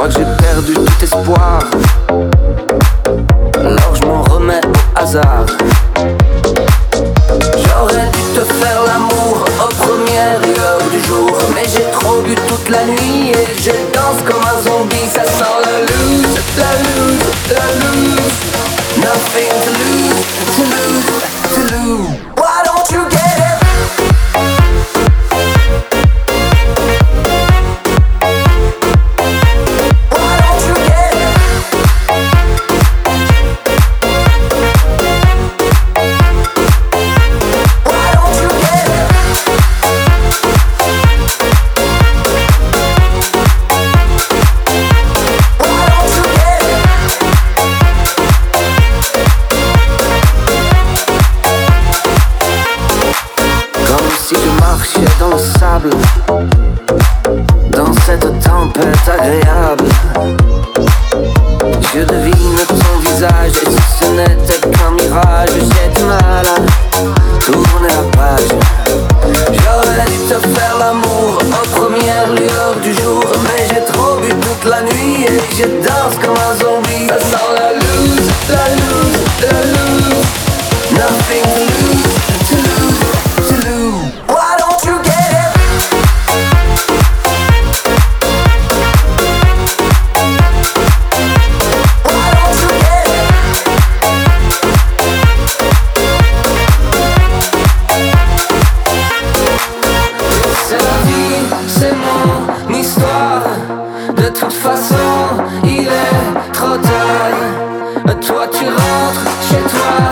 crois que j'ai perdu tout espoir. Alors je m'en remets au hasard. J'aurais dû te faire l'amour aux premières lueurs du jour. Mais j'ai trop bu toute la nuit et je danse comme un zombie. Ça sent marcher dans le sable, dans cette tempête agréable. fire.